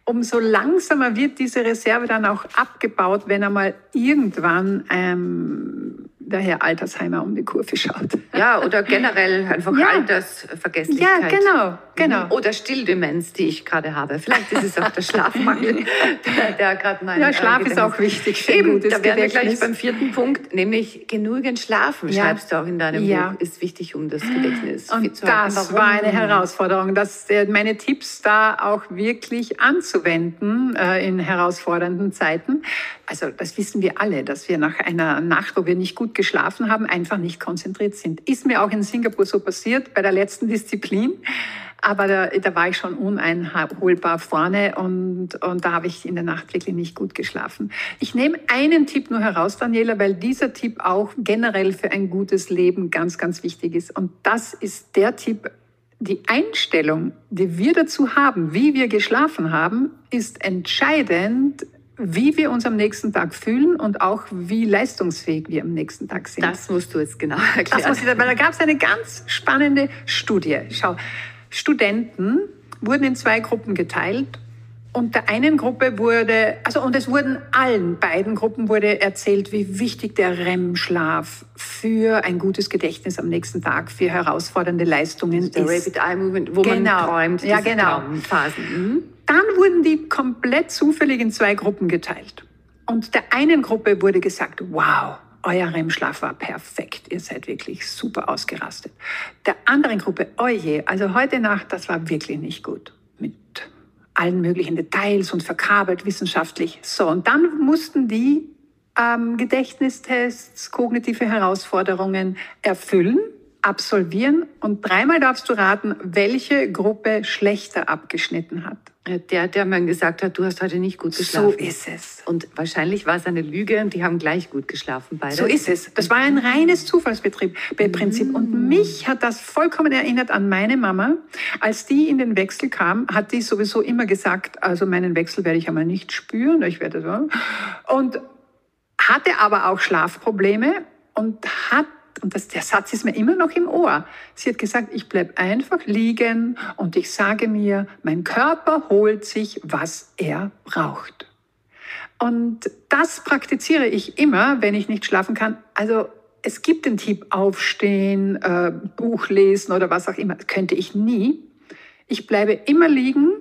umso langsamer wird diese Reserve dann auch abgebaut, wenn einmal irgendwann ähm, der Herr Altersheimer um die Kurve schaut. Ja, oder generell einfach ja. Altersvergesslichkeit. Ja, genau, genau. Mhm. Oder Stilldemenz, die ich gerade habe. Vielleicht ist es auch der Schlafmangel, der, der gerade mein Ja, Schlaf ist auch wichtig für Eben, da wären wir gleich beim vierten Punkt, nämlich genügend schlafen, ja. schreibst du auch in deinem ja. Buch, ist wichtig, um das Gedächtnis Und zu das Warum? war eine Herausforderung, dass äh, meine Tipps da auch wirklich anzuwenden äh, in herausfordernden Zeiten. Also das wissen wir alle, dass wir nach einer Nacht, wo wir nicht gut geschlafen haben, einfach nicht konzentriert sind. Ist mir auch in Singapur so passiert bei der letzten Disziplin. Aber da, da war ich schon uneinholbar vorne und, und da habe ich in der Nacht wirklich nicht gut geschlafen. Ich nehme einen Tipp nur heraus, Daniela, weil dieser Tipp auch generell für ein gutes Leben ganz, ganz wichtig ist. Und das ist der Tipp, die Einstellung, die wir dazu haben, wie wir geschlafen haben, ist entscheidend wie wir uns am nächsten Tag fühlen und auch wie leistungsfähig wir am nächsten Tag sind. Das musst du jetzt genau erklären. Das muss ich, weil da gab es eine ganz spannende Studie. Schau, Studenten wurden in zwei Gruppen geteilt und der einen Gruppe wurde, also und es wurden allen beiden Gruppen wurde erzählt, wie wichtig der REM-Schlaf für ein gutes Gedächtnis am nächsten Tag, für herausfordernde Leistungen der ist. Der Rapid Eye Movement, wo genau. man träumt, ja genau. Phasen. Mhm. Dann wurden die komplett zufällig in zwei Gruppen geteilt. Und der einen Gruppe wurde gesagt, wow, euer REM-Schlaf war perfekt, ihr seid wirklich super ausgerastet. Der anderen Gruppe, oje, also heute Nacht, das war wirklich nicht gut. Mit allen möglichen Details und verkabelt wissenschaftlich. So, und dann mussten die ähm, Gedächtnistests, kognitive Herausforderungen erfüllen absolvieren und dreimal darfst du raten, welche Gruppe schlechter abgeschnitten hat. Der, der mir gesagt hat, du hast heute nicht gut geschlafen. So ist es. Und wahrscheinlich war es eine Lüge und die haben gleich gut geschlafen, beide. So ist es. Das war ein reines Zufallsbetrieb, Prinzip. Und mm. mich hat das vollkommen erinnert an meine Mama. Als die in den Wechsel kam, hat die sowieso immer gesagt, also meinen Wechsel werde ich einmal nicht spüren, ich werde so. Und hatte aber auch Schlafprobleme und hat und das, der Satz ist mir immer noch im Ohr. Sie hat gesagt, ich bleib einfach liegen und ich sage mir, mein Körper holt sich, was er braucht. Und das praktiziere ich immer, wenn ich nicht schlafen kann. Also es gibt den Tipp aufstehen, äh, Buch lesen oder was auch immer. Das könnte ich nie. Ich bleibe immer liegen,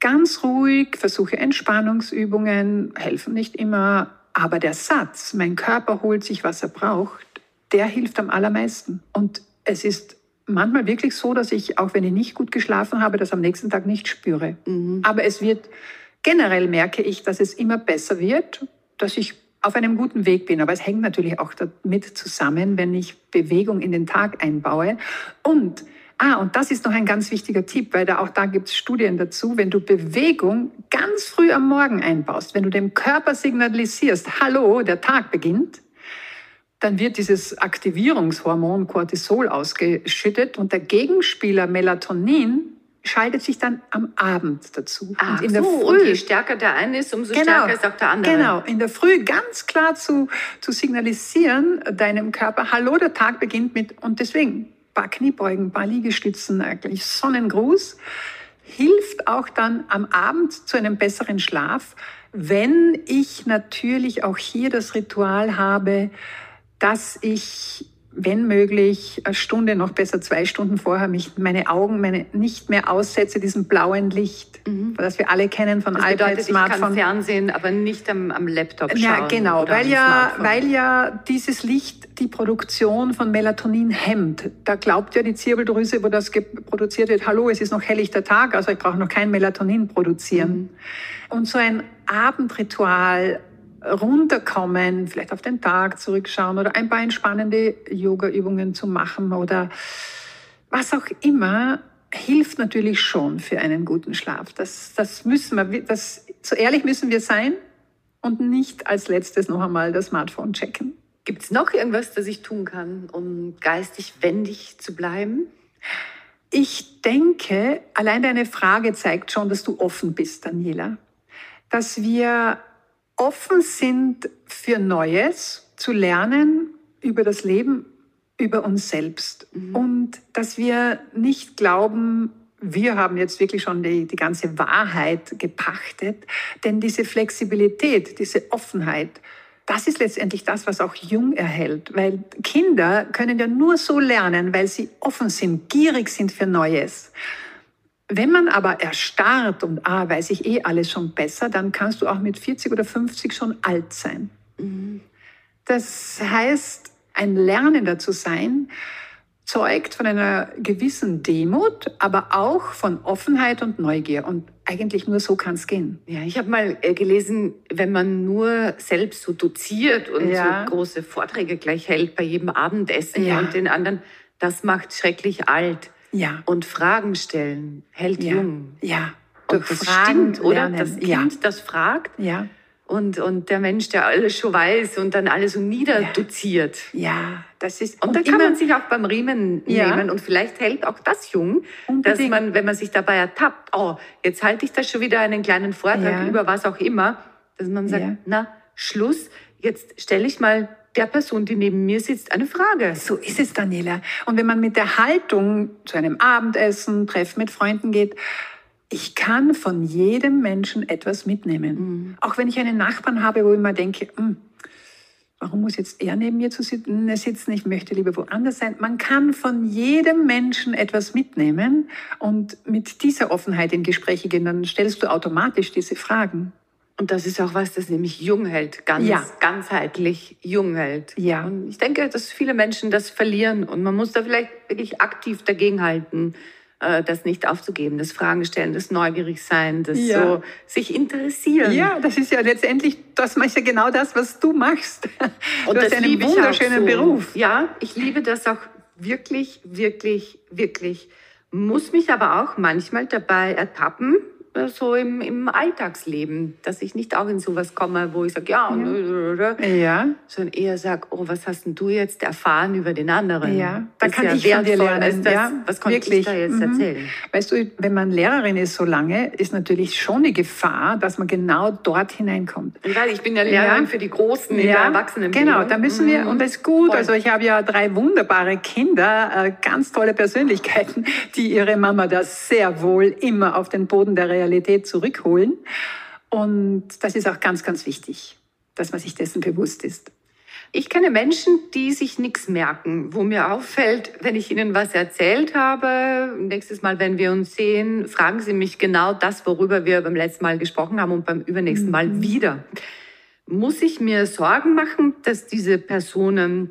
ganz ruhig, versuche Entspannungsübungen, helfen nicht immer. Aber der Satz, mein Körper holt sich, was er braucht, der hilft am allermeisten. Und es ist manchmal wirklich so, dass ich, auch wenn ich nicht gut geschlafen habe, das am nächsten Tag nicht spüre. Mhm. Aber es wird, generell merke ich, dass es immer besser wird, dass ich auf einem guten Weg bin. Aber es hängt natürlich auch damit zusammen, wenn ich Bewegung in den Tag einbaue. Und Ah, und das ist noch ein ganz wichtiger Tipp, weil da auch da gibt es Studien dazu. Wenn du Bewegung ganz früh am Morgen einbaust, wenn du dem Körper signalisierst, hallo, der Tag beginnt, dann wird dieses Aktivierungshormon Cortisol ausgeschüttet und der Gegenspieler Melatonin schaltet sich dann am Abend dazu. Ach und in der so, Früh, und je stärker der eine ist, umso genau, stärker ist auch der andere. Genau, in der Früh ganz klar zu, zu signalisieren deinem Körper, hallo, der Tag beginnt mit, und deswegen paar Kniebeugen, paar Liegestützen, eigentlich Sonnengruß, hilft auch dann am Abend zu einem besseren Schlaf, wenn ich natürlich auch hier das Ritual habe, dass ich, wenn möglich, eine Stunde, noch besser zwei Stunden vorher, mich meine Augen meine, nicht mehr aussetze, diesem blauen Licht, mhm. das wir alle kennen von das bedeutet, Smartphone. Ich kann Fernsehen, aber nicht am, am Laptop schauen. Ja, genau, weil ja, weil ja dieses Licht die Produktion von Melatonin hemmt. Da glaubt ja die Zirbeldrüse, wo das produziert wird, hallo, es ist noch helllichter Tag, also ich brauche noch kein Melatonin produzieren. Mhm. Und so ein Abendritual runterkommen, vielleicht auf den Tag zurückschauen oder ein paar entspannende Yoga-Übungen zu machen oder was auch immer, hilft natürlich schon für einen guten Schlaf. Das, das müssen wir, das, so ehrlich müssen wir sein und nicht als letztes noch einmal das Smartphone checken. Gibt es noch irgendwas, das ich tun kann, um geistig wendig zu bleiben? Ich denke, allein deine Frage zeigt schon, dass du offen bist, Daniela. Dass wir offen sind für Neues, zu lernen über das Leben, über uns selbst. Mhm. Und dass wir nicht glauben, wir haben jetzt wirklich schon die, die ganze Wahrheit gepachtet. Denn diese Flexibilität, diese Offenheit, das ist letztendlich das, was auch jung erhält. Weil Kinder können ja nur so lernen, weil sie offen sind, gierig sind für Neues. Wenn man aber erstarrt und, ah, weiß ich eh alles schon besser, dann kannst du auch mit 40 oder 50 schon alt sein. Mhm. Das heißt, ein Lernender zu sein, zeugt von einer gewissen Demut, aber auch von Offenheit und Neugier. Und eigentlich nur so kann es gehen. Ja, ich habe mal äh, gelesen, wenn man nur selbst so doziert und ja. so große Vorträge gleich hält bei jedem Abendessen ja. und den anderen, das macht schrecklich alt. Ja. Und Fragen stellen hält ja. jung. Ja. Durch das Fragen stimmt, oder? Das Kind, ja. das fragt. Ja. Und, und der Mensch, der alles schon weiß und dann alles so niederdoziert. Ja, das ist. Und, und da kann man sich auch beim Riemen ja. nehmen und vielleicht hält auch das jung, Unbedingt. dass man, wenn man sich dabei ertappt, oh, jetzt halte ich da schon wieder einen kleinen Vortrag ja. über was auch immer, dass man sagt, na, Schluss, jetzt stelle ich mal der Person, die neben mir sitzt, eine Frage. So ist es, Daniela. Und wenn man mit der Haltung zu einem Abendessen, Treffen mit Freunden geht, ich kann von jedem Menschen etwas mitnehmen. Mhm. Auch wenn ich einen Nachbarn habe, wo ich mir denke, hm, warum muss jetzt er neben mir zu sitzen? Ich möchte lieber woanders sein. Man kann von jedem Menschen etwas mitnehmen und mit dieser Offenheit in Gespräche gehen, dann stellst du automatisch diese Fragen. Und das ist auch was, das nämlich jung hält, ganz ja. ganzheitlich jung hält. Ja. Und ich denke, dass viele Menschen das verlieren und man muss da vielleicht wirklich aktiv dagegenhalten, äh, das nicht aufzugeben, das Fragen stellen, das neugierig sein, das ja. so sich interessieren. Ja, das ist ja letztendlich, das ist ja genau das, was du machst. Du und hast einen wunderschönen so. Beruf. Ja, ich liebe das auch wirklich, wirklich, wirklich. Muss mich aber auch manchmal dabei ertappen, so im, im Alltagsleben, dass ich nicht auch in sowas komme, wo ich sage, ja, ja. ja. sondern eher sage, oh, was hast denn du jetzt erfahren über den anderen? Ja, da kann ja ich von dir lernen. Das, ja, was konnte wirklich. ich da jetzt mhm. erzählen? Weißt du, wenn man Lehrerin ist so lange, ist natürlich schon eine Gefahr, dass man genau dort hineinkommt. Ja, ich bin ja Lehrerin ja. für die Großen in der Erwachsenenbildung. Genau, da müssen wir, mhm. und das ist gut, Voll. also ich habe ja drei wunderbare Kinder, äh, ganz tolle Persönlichkeiten, die ihre Mama das sehr wohl immer auf den Boden der Realität Realität zurückholen. Und das ist auch ganz, ganz wichtig, dass man sich dessen bewusst ist. Ich kenne Menschen, die sich nichts merken, wo mir auffällt, wenn ich ihnen was erzählt habe, nächstes Mal, wenn wir uns sehen, fragen sie mich genau das, worüber wir beim letzten Mal gesprochen haben und beim übernächsten Mal mhm. wieder. Muss ich mir Sorgen machen, dass diese Personen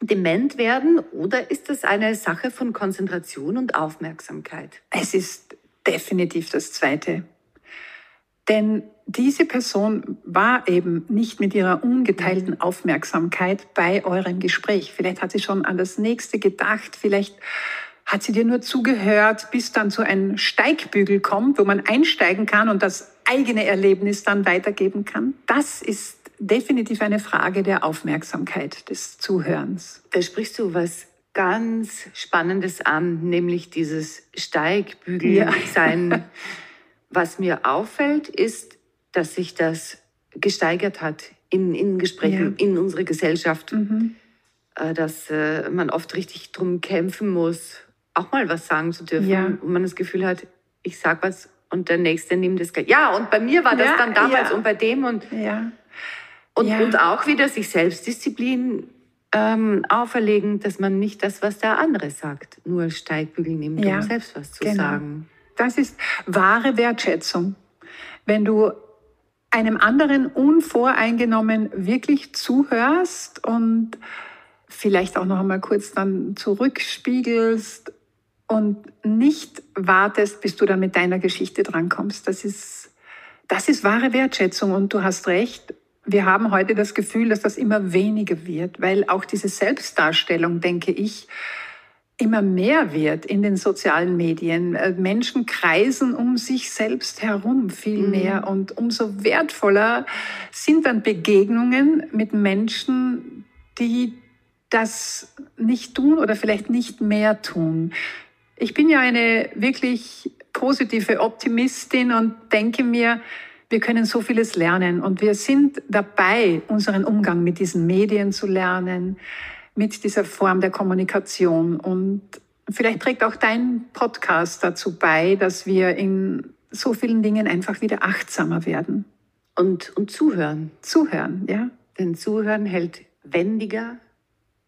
dement werden oder ist das eine Sache von Konzentration und Aufmerksamkeit? Es ist definitiv das Zweite. Denn diese Person war eben nicht mit ihrer ungeteilten mhm. Aufmerksamkeit bei eurem Gespräch. Vielleicht hat sie schon an das nächste gedacht, vielleicht hat sie dir nur zugehört, bis dann so ein Steigbügel kommt, wo man einsteigen kann und das eigene Erlebnis dann weitergeben kann. Das ist definitiv eine Frage der Aufmerksamkeit, des Zuhörens. Da sprichst du was ganz Spannendes an, nämlich dieses Steigbügelsein. Ja. Was mir auffällt, ist, dass sich das gesteigert hat in, in Gesprächen, ja. in unserer Gesellschaft. Mhm. Äh, dass äh, man oft richtig drum kämpfen muss, auch mal was sagen zu dürfen. Ja. Und man das Gefühl hat, ich sag was und der Nächste nimmt das. Ja, und bei mir war das dann damals und bei dem und, ja. Und, und auch wieder sich Selbstdisziplin ähm, auferlegen, dass man nicht das, was der andere sagt, nur Steigbügel nimmt, ja, um selbst was zu genau. sagen. Das ist wahre Wertschätzung. Wenn du einem anderen unvoreingenommen wirklich zuhörst und vielleicht auch noch einmal kurz dann zurückspiegelst und nicht wartest, bis du dann mit deiner Geschichte drankommst. Das ist, das ist wahre Wertschätzung und du hast recht wir haben heute das Gefühl, dass das immer weniger wird, weil auch diese Selbstdarstellung, denke ich, immer mehr wird in den sozialen Medien. Äh, Menschen kreisen um sich selbst herum viel mhm. mehr und umso wertvoller sind dann Begegnungen mit Menschen, die das nicht tun oder vielleicht nicht mehr tun. Ich bin ja eine wirklich positive Optimistin und denke mir, wir können so vieles lernen und wir sind dabei, unseren Umgang mit diesen Medien zu lernen, mit dieser Form der Kommunikation. Und Vielleicht trägt auch dein Podcast dazu bei, dass wir in so vielen Dingen einfach wieder achtsamer werden. Und, und zuhören. Zuhören, ja. Denn Zuhören hält wendiger,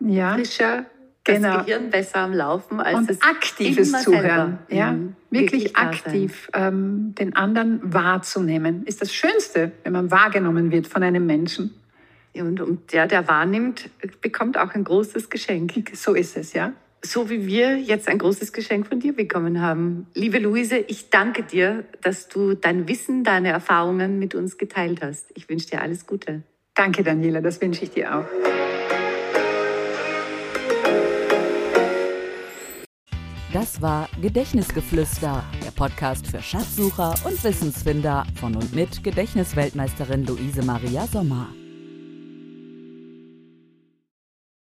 ja. frischer, Genau. das Gehirn besser am Laufen als Und das aktives Zuhören, selber. ja, Mhm. wirklich, sein. aktiv ähm, den anderen wahrzunehmen, ist das Schönste, wenn man wahrgenommen wird von einem Menschen. Und, und der, der wahrnimmt, bekommt auch ein großes Geschenk. So ist es, ja. So wie wir jetzt ein großes Geschenk von dir bekommen haben. Liebe Luise, ich danke dir, dass du dein Wissen, deine Erfahrungen mit uns geteilt hast. Ich wünsche dir alles Gute. Danke, Daniela, das wünsche ich dir auch. Das war Gedächtnisgeflüster, der Podcast für Schatzsucher und Wissensfinder von und mit Gedächtnisweltmeisterin Luise Maria Sommer.